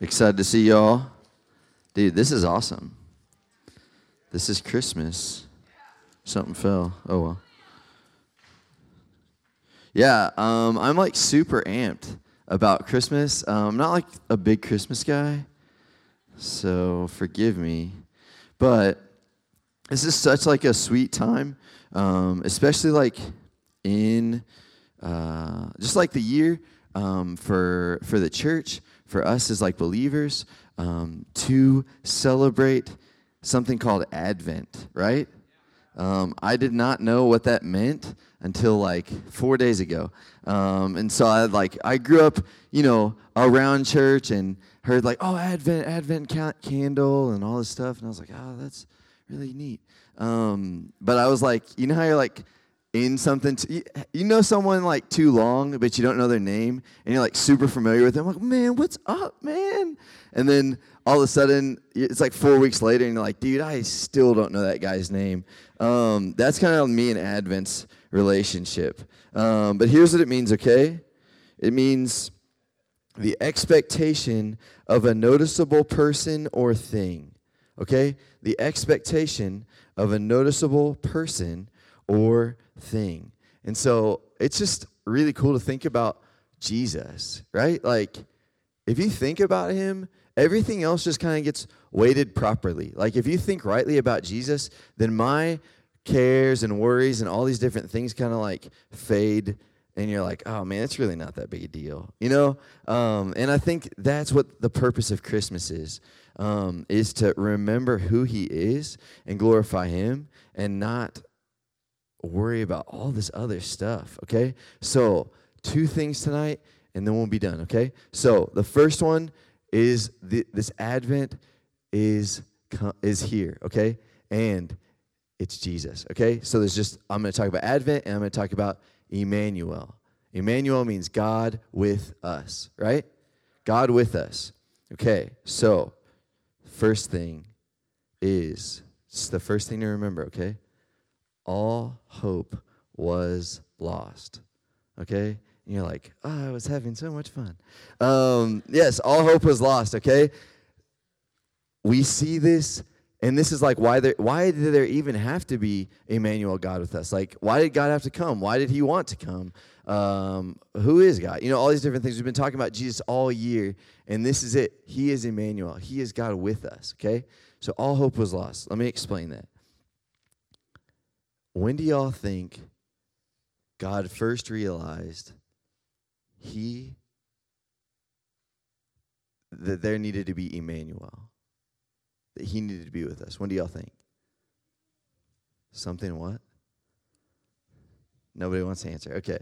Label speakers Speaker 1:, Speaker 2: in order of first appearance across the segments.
Speaker 1: Excited to see y'all. Dude, this is awesome. This is Christmas. Something fell. Oh well. Yeah, um, I'm like super amped about Christmas. Um, I'm not like a big Christmas guy, so forgive me. But this is such like a sweet time, um, especially like in uh, just like the year um, for for the church for us as like believers um, to celebrate something called Advent, right? Um, I did not know what that meant until like four days ago, um, and so I like I grew up, you know, around church and heard like, oh, Advent, Advent ca- candle and all this stuff, and I was like, oh, that's really neat. Um, but I was like, you know how you're like in something, you know someone like too long, but you don't know their name, and you're like super familiar with them. Like, man, what's up, man? And then all of a sudden, it's like four weeks later, and you're like, dude, I still don't know that guy's name. Um, that's kind of me and Advent's relationship. Um, but here's what it means, okay? It means the expectation of a noticeable person or thing, okay? The expectation of a noticeable person or thing. And so it's just really cool to think about Jesus, right? Like, if you think about him, everything else just kind of gets weighted properly. Like, if you think rightly about Jesus, then my cares and worries and all these different things kind of like fade and you're like, oh man, it's really not that big a deal, you know. Um, and I think that's what the purpose of Christmas is: um, is to remember who He is and glorify Him, and not worry about all this other stuff, okay? So, two things tonight, and then we'll be done, okay? So, the first one is this Advent is is here, okay? And it's Jesus, okay? So there's just I'm to talk about Advent and I'm to talk about Emmanuel. Emmanuel means God with us, right? God with us. Okay. So, first thing is it's the first thing to remember, okay? All hope was lost. Okay? And you're like, oh, I was having so much fun. Um, yes, all hope was lost, okay? We see this, and this is like why there why did there even have to be Emmanuel God with us? Like, why did God have to come? Why did he want to come? Um, who is God? You know, all these different things. We've been talking about Jesus all year, and this is it. He is Emmanuel. He is God with us, okay? So all hope was lost. Let me explain that. When do y'all think God first realized he that there needed to be Emmanuel? That he needed to be with us. When do y'all think? Something what? Nobody wants to answer. Okay.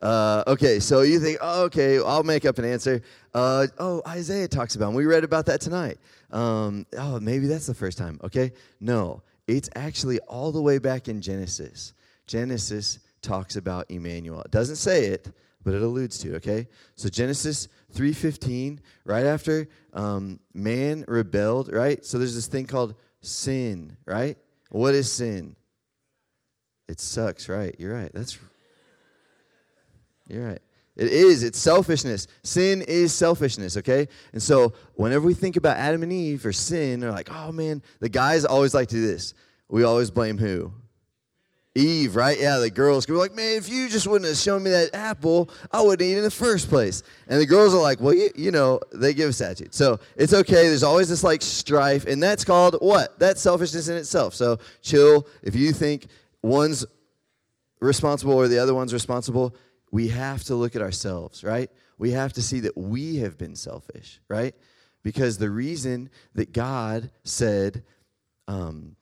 Speaker 1: Uh, okay, so you think, oh, okay, I'll make up an answer. Uh, oh, Isaiah talks about, him. we read about that tonight. Um, oh, maybe that's the first time. Okay, no, it's actually all the way back in Genesis. Genesis talks about Emmanuel. It doesn't say it, but it alludes to. Okay, so Genesis three fifteen, right after um, man rebelled, right? So there's this thing called sin, right? What is sin? It sucks, right? You're right. That's you're right. It is. It's selfishness. Sin is selfishness, okay? And so whenever we think about Adam and Eve or sin, they're like, oh man, the guys always like to do this. We always blame who? Eve, right? Yeah, the girls go like, man, if you just wouldn't have shown me that apple, I wouldn't eat it in the first place. And the girls are like, well, you, you know, they give us attitude. So it's okay. There's always this like strife, and that's called what? That's selfishness in itself. So chill. If you think one's responsible or the other one's responsible, we have to look at ourselves, right? We have to see that we have been selfish, right? Because the reason that God said, um,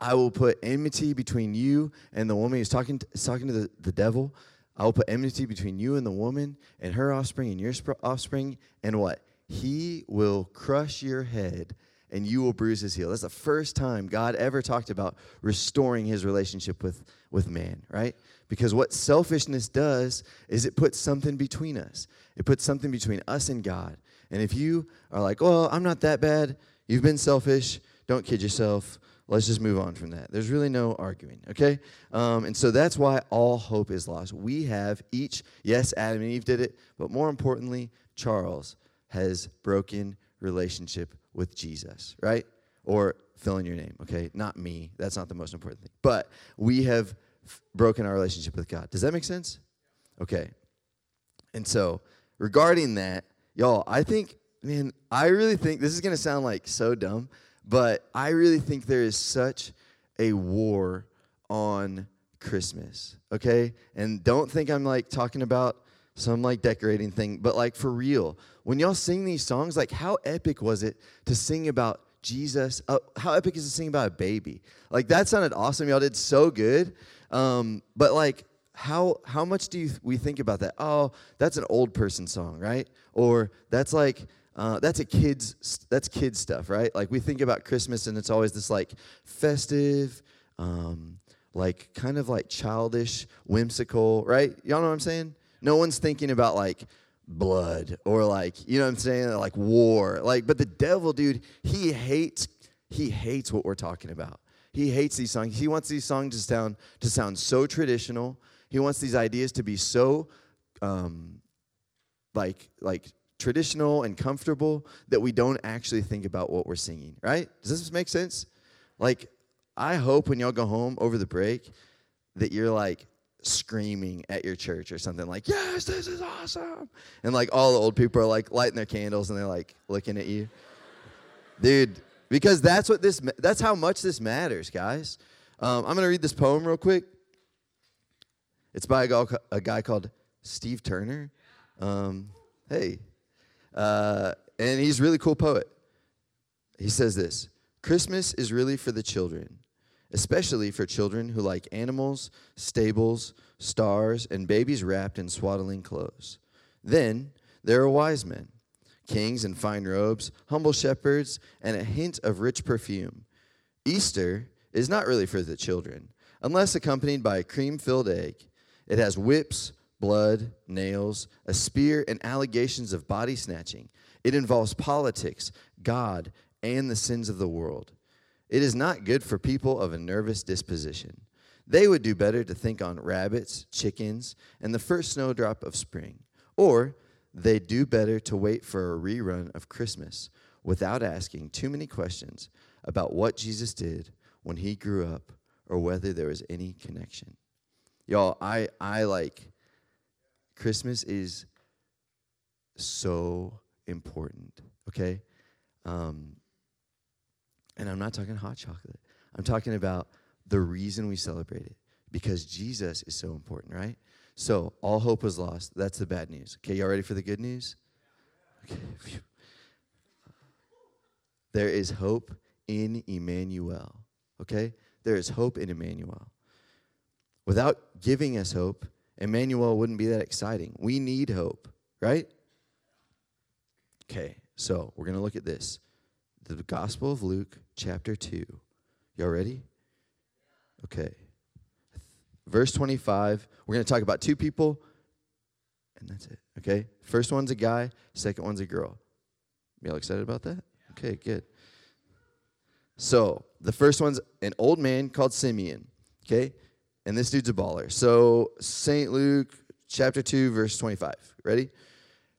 Speaker 1: I will put enmity between you and the woman, he's talking to, he's talking to the, the devil. I will put enmity between you and the woman and her offspring and your offspring, and what? He will crush your head and you will bruise his heel. That's the first time God ever talked about restoring his relationship with, with man, right? Because what selfishness does is it puts something between us. It puts something between us and God. And if you are like, well, I'm not that bad, you've been selfish, don't kid yourself. Let's just move on from that. There's really no arguing, okay? Um, and so that's why all hope is lost. We have each, yes, Adam and Eve did it, but more importantly, Charles has broken relationship with Jesus, right? Or fill in your name, okay? Not me. That's not the most important thing. But we have f- broken our relationship with God. Does that make sense? Okay. And so, regarding that, y'all, I think, man, I really think this is going to sound like so dumb, but I really think there is such a war on Christmas, okay? And don't think I'm like talking about some like decorating thing, but like for real, when y'all sing these songs, like how epic was it to sing about Jesus? Uh, how epic is to sing about a baby? Like that sounded awesome. Y'all did so good. Um, but like, how how much do you, we think about that? Oh, that's an old person song, right? Or that's like uh, that's a kids that's kids stuff, right? Like we think about Christmas and it's always this like festive, um, like kind of like childish, whimsical, right? Y'all know what I'm saying? No one's thinking about like blood or like you know what I'm saying, like war. Like, but the devil, dude, he hates he hates what we're talking about. He hates these songs. He wants these songs to sound to sound so traditional. He wants these ideas to be so um, like like traditional and comfortable that we don't actually think about what we're singing. Right? Does this make sense? Like, I hope when y'all go home over the break that you're like screaming at your church or something like, "Yes, this is awesome!" And like all the old people are like lighting their candles and they're like looking at you, dude. Because that's what this. That's how much this matters, guys. Um, I'm gonna read this poem real quick. It's by a guy, a guy called Steve Turner. Um, hey, uh, and he's a really cool poet. He says this: Christmas is really for the children especially for children who like animals, stables, stars, and babies wrapped in swaddling clothes. Then there are wise men, kings in fine robes, humble shepherds, and a hint of rich perfume. Easter is not really for the children, unless accompanied by a cream filled egg. It has whips, blood, nails, a spear, and allegations of body snatching. It involves politics, God, and the sins of the world. It is not good for people of a nervous disposition. They would do better to think on rabbits, chickens, and the first snowdrop of spring. Or they'd do better to wait for a rerun of Christmas without asking too many questions about what Jesus did when he grew up or whether there was any connection. Y'all, I, I like Christmas is so important, okay? Um, and I'm not talking hot chocolate. I'm talking about the reason we celebrate it because Jesus is so important, right? So, all hope was lost. That's the bad news. Okay, y'all ready for the good news? Okay. There is hope in Emmanuel. Okay? There is hope in Emmanuel. Without giving us hope, Emmanuel wouldn't be that exciting. We need hope, right? Okay, so we're going to look at this the Gospel of Luke, chapter 2. Y'all ready? Okay. Verse 25, we're going to talk about two people, and that's it. Okay? First one's a guy, second one's a girl. Y'all excited about that? Okay, good. So, the first one's an old man called Simeon. Okay? And this dude's a baller. So, St. Luke, chapter 2, verse 25. Ready?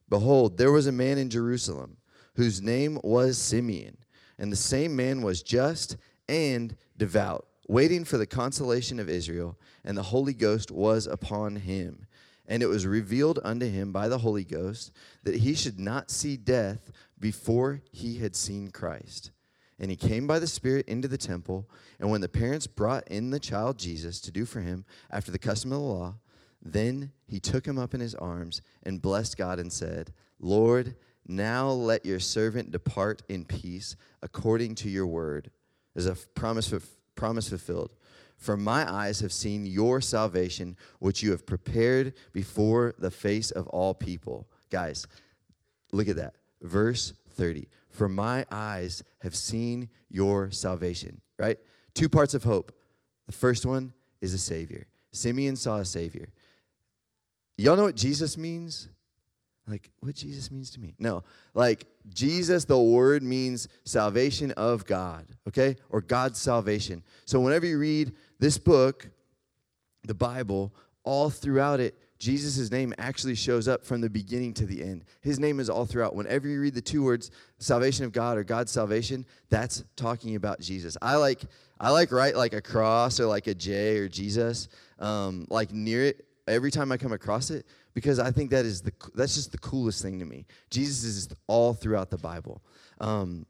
Speaker 1: Behold, there was a man in Jerusalem whose name was Simeon. And the same man was just and devout, waiting for the consolation of Israel, and the Holy Ghost was upon him. And it was revealed unto him by the Holy Ghost that he should not see death before he had seen Christ. And he came by the Spirit into the temple. And when the parents brought in the child Jesus to do for him after the custom of the law, then he took him up in his arms and blessed God and said, Lord, now let your servant depart in peace according to your word. As a promise, promise fulfilled. For my eyes have seen your salvation, which you have prepared before the face of all people. Guys, look at that. Verse 30. For my eyes have seen your salvation, right? Two parts of hope. The first one is a Savior. Simeon saw a Savior. Y'all know what Jesus means? Like what Jesus means to me. No, like Jesus, the word means salvation of God, okay? Or God's salvation. So whenever you read this book, the Bible, all throughout it, Jesus' name actually shows up from the beginning to the end. His name is all throughout. Whenever you read the two words, salvation of God or God's salvation, that's talking about Jesus. I like I like write like a cross or like a J or Jesus, um, like near it every time I come across it because I think that is the that's just the coolest thing to me. Jesus is all throughout the Bible, um,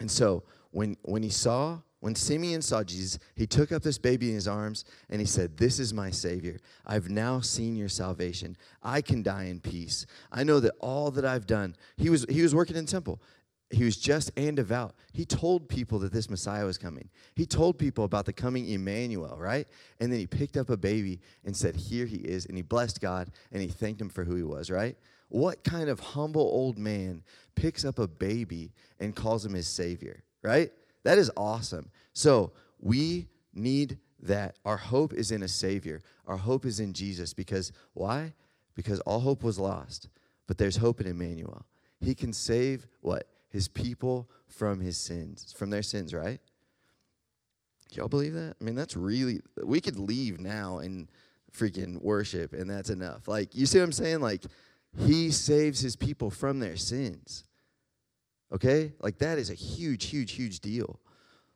Speaker 1: and so when when he saw when Simeon saw Jesus, he took up this baby in his arms and he said, This is my Savior. I've now seen your salvation. I can die in peace. I know that all that I've done, he was, he was working in temple. He was just and devout. He told people that this Messiah was coming. He told people about the coming Emmanuel, right? And then he picked up a baby and said, Here he is. And he blessed God and he thanked him for who he was, right? What kind of humble old man picks up a baby and calls him his Savior, right? That is awesome. So we need that. Our hope is in a Savior. Our hope is in Jesus because why? Because all hope was lost, but there's hope in Emmanuel. He can save what? His people from his sins, from their sins, right? Y'all believe that? I mean, that's really, we could leave now and freaking worship, and that's enough. Like, you see what I'm saying? Like, he saves his people from their sins. Okay? Like, that is a huge, huge, huge deal.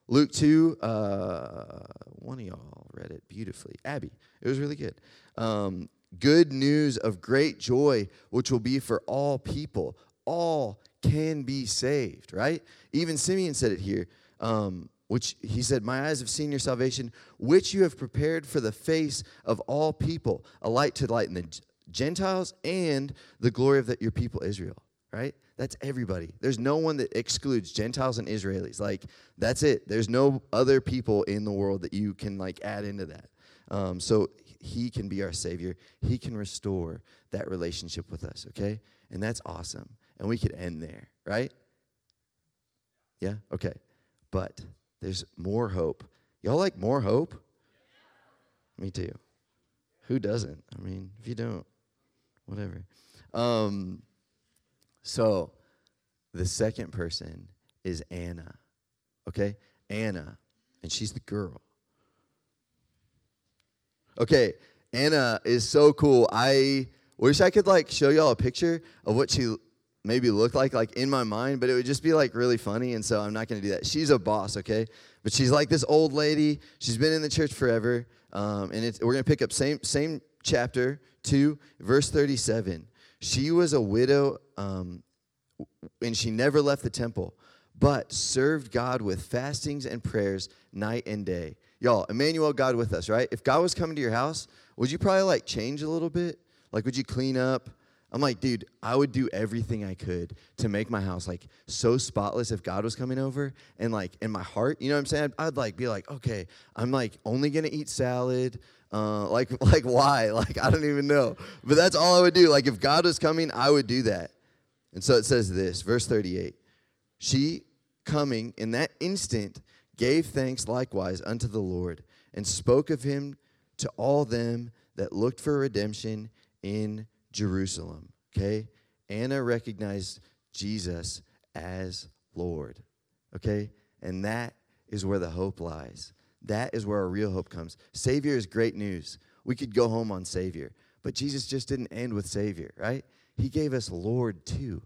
Speaker 1: Luke 2, uh, one of y'all read it beautifully. Abby, it was really good. Um, good news of great joy, which will be for all people. All can be saved, right? Even Simeon said it here, um, which he said, My eyes have seen your salvation, which you have prepared for the face of all people, a light to lighten the Gentiles and the glory of the, your people Israel, right? That's everybody. There's no one that excludes Gentiles and Israelis. Like, that's it. There's no other people in the world that you can, like, add into that. Um, so he can be our Savior. He can restore that relationship with us, okay? And that's awesome. And we could end there, right? Yeah? Okay. But there's more hope. Y'all like more hope? Me too. Who doesn't? I mean, if you don't, whatever. Um, so the second person is Anna. Okay? Anna. And she's the girl. Okay, Anna is so cool. I wish I could like show y'all a picture of what she maybe look like like in my mind, but it would just be like really funny and so I'm not going to do that. She's a boss, okay? But she's like this old lady. She's been in the church forever. Um, and we're going to pick up same same chapter 2 verse 37. She was a widow, um, and she never left the temple, but served God with fastings and prayers night and day. Y'all, Emmanuel, God with us, right? If God was coming to your house, would you probably like change a little bit? Like, would you clean up? I'm like, dude, I would do everything I could to make my house like so spotless if God was coming over and like in my heart, you know what I'm saying? I'd, I'd like be like, okay, I'm like only gonna eat salad. Uh, like, like why? Like, I don't even know. But that's all I would do. Like, if God was coming, I would do that. And so it says this, verse 38. She coming in that instant gave thanks likewise unto the Lord and spoke of him to all them that looked for redemption in Jerusalem. Okay? Anna recognized Jesus as Lord. Okay? And that is where the hope lies. That is where our real hope comes. Savior is great news. We could go home on Savior, but Jesus just didn't end with Savior, right? He gave us Lord too.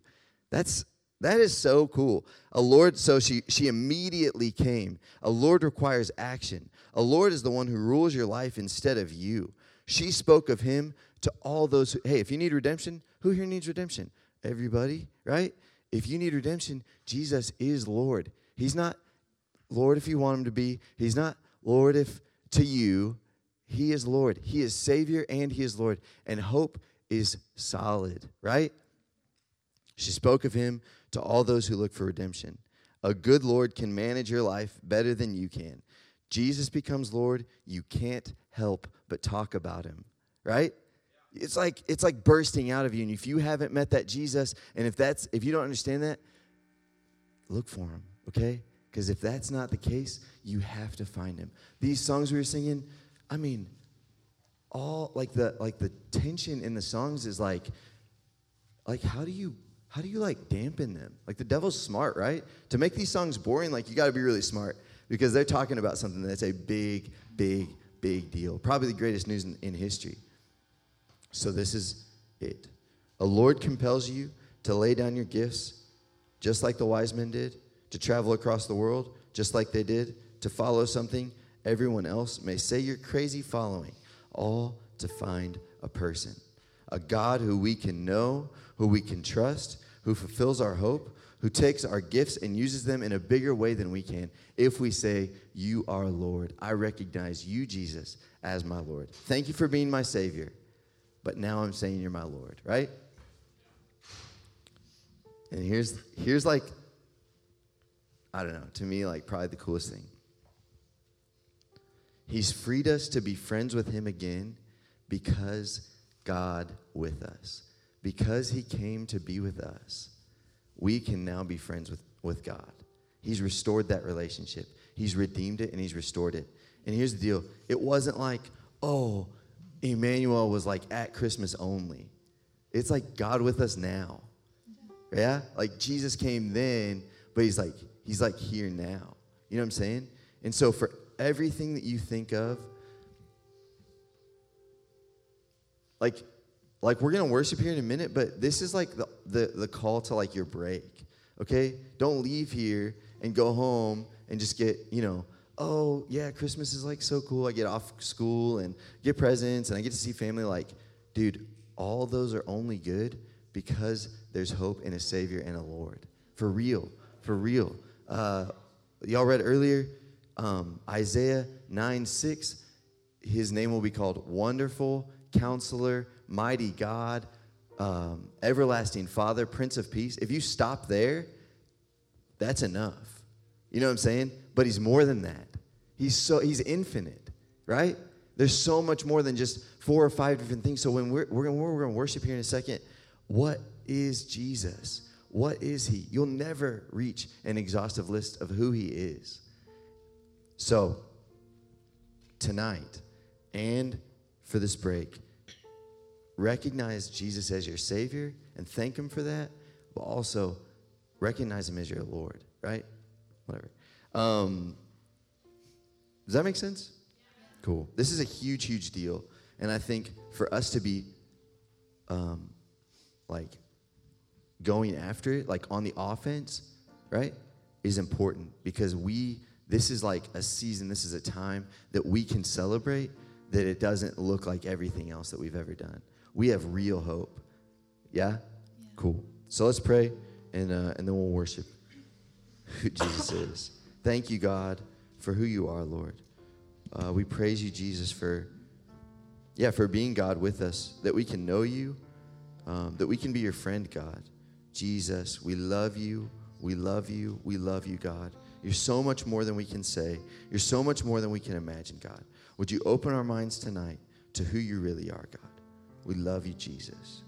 Speaker 1: That's that is so cool. A Lord, so she she immediately came. A Lord requires action. A Lord is the one who rules your life instead of you. She spoke of him to all those who, hey, if you need redemption, who here needs redemption? Everybody, right? If you need redemption, Jesus is Lord. He's not Lord if you want him to be. He's not Lord if to you. He is Lord. He is Savior and He is Lord. And hope is solid, right? She spoke of Him to all those who look for redemption. A good Lord can manage your life better than you can. Jesus becomes Lord, you can't help but talk about Him, right? It's like it's like bursting out of you. And if you haven't met that Jesus, and if that's if you don't understand that, look for him, okay? Because if that's not the case, you have to find him. These songs we were singing, I mean, all like the like the tension in the songs is like, like how do you how do you like dampen them? Like the devil's smart, right? To make these songs boring, like you got to be really smart because they're talking about something that's a big, big, big deal. Probably the greatest news in, in history. So this is it. A Lord compels you to lay down your gifts, just like the wise men did, to travel across the world, just like they did, to follow something everyone else may say you're crazy following, all to find a person. A God who we can know, who we can trust, who fulfills our hope, who takes our gifts and uses them in a bigger way than we can if we say, You are Lord. I recognize you, Jesus, as my Lord. Thank you for being my Savior, but now I'm saying you're my Lord, right? And here's, here's like, I don't know, to me, like probably the coolest thing. He's freed us to be friends with Him again because God with us. Because He came to be with us, we can now be friends with, with God. He's restored that relationship, He's redeemed it, and He's restored it. And here's the deal it wasn't like, oh, Emmanuel was like at Christmas only. It's like God with us now. Yeah? Like Jesus came then, but he's like, he's like here now. You know what I'm saying? And so for everything that you think of, like, like we're gonna worship here in a minute, but this is like the, the, the call to like your break. Okay? Don't leave here and go home and just get, you know, oh yeah, Christmas is like so cool. I get off school and get presents and I get to see family. Like, dude, all those are only good because there's hope in a Savior and a Lord. For real, for real. Uh, y'all read earlier, um, Isaiah 9 6, his name will be called Wonderful, Counselor, Mighty God, um, Everlasting Father, Prince of Peace. If you stop there, that's enough. You know what I'm saying? But he's more than that. He's so he's infinite, right? There's so much more than just four or five different things. So when we're we're gonna, we're gonna worship here in a second, what is Jesus? What is he? You'll never reach an exhaustive list of who he is. So, tonight and for this break, recognize Jesus as your Savior and thank Him for that, but also recognize Him as your Lord, right? Whatever. Um, does that make sense? Cool. This is a huge, huge deal. And I think for us to be um, like going after it, like on the offense, right, is important because we, this is like a season, this is a time that we can celebrate that it doesn't look like everything else that we've ever done. We have real hope. Yeah? yeah. Cool. So let's pray and, uh, and then we'll worship who Jesus is. Thank you, God, for who you are, Lord. Uh, we praise you, Jesus, for, yeah, for being God with us, that we can know you um, that we can be your friend, God. Jesus, we love you. We love you. We love you, God. You're so much more than we can say. You're so much more than we can imagine, God. Would you open our minds tonight to who you really are, God? We love you, Jesus.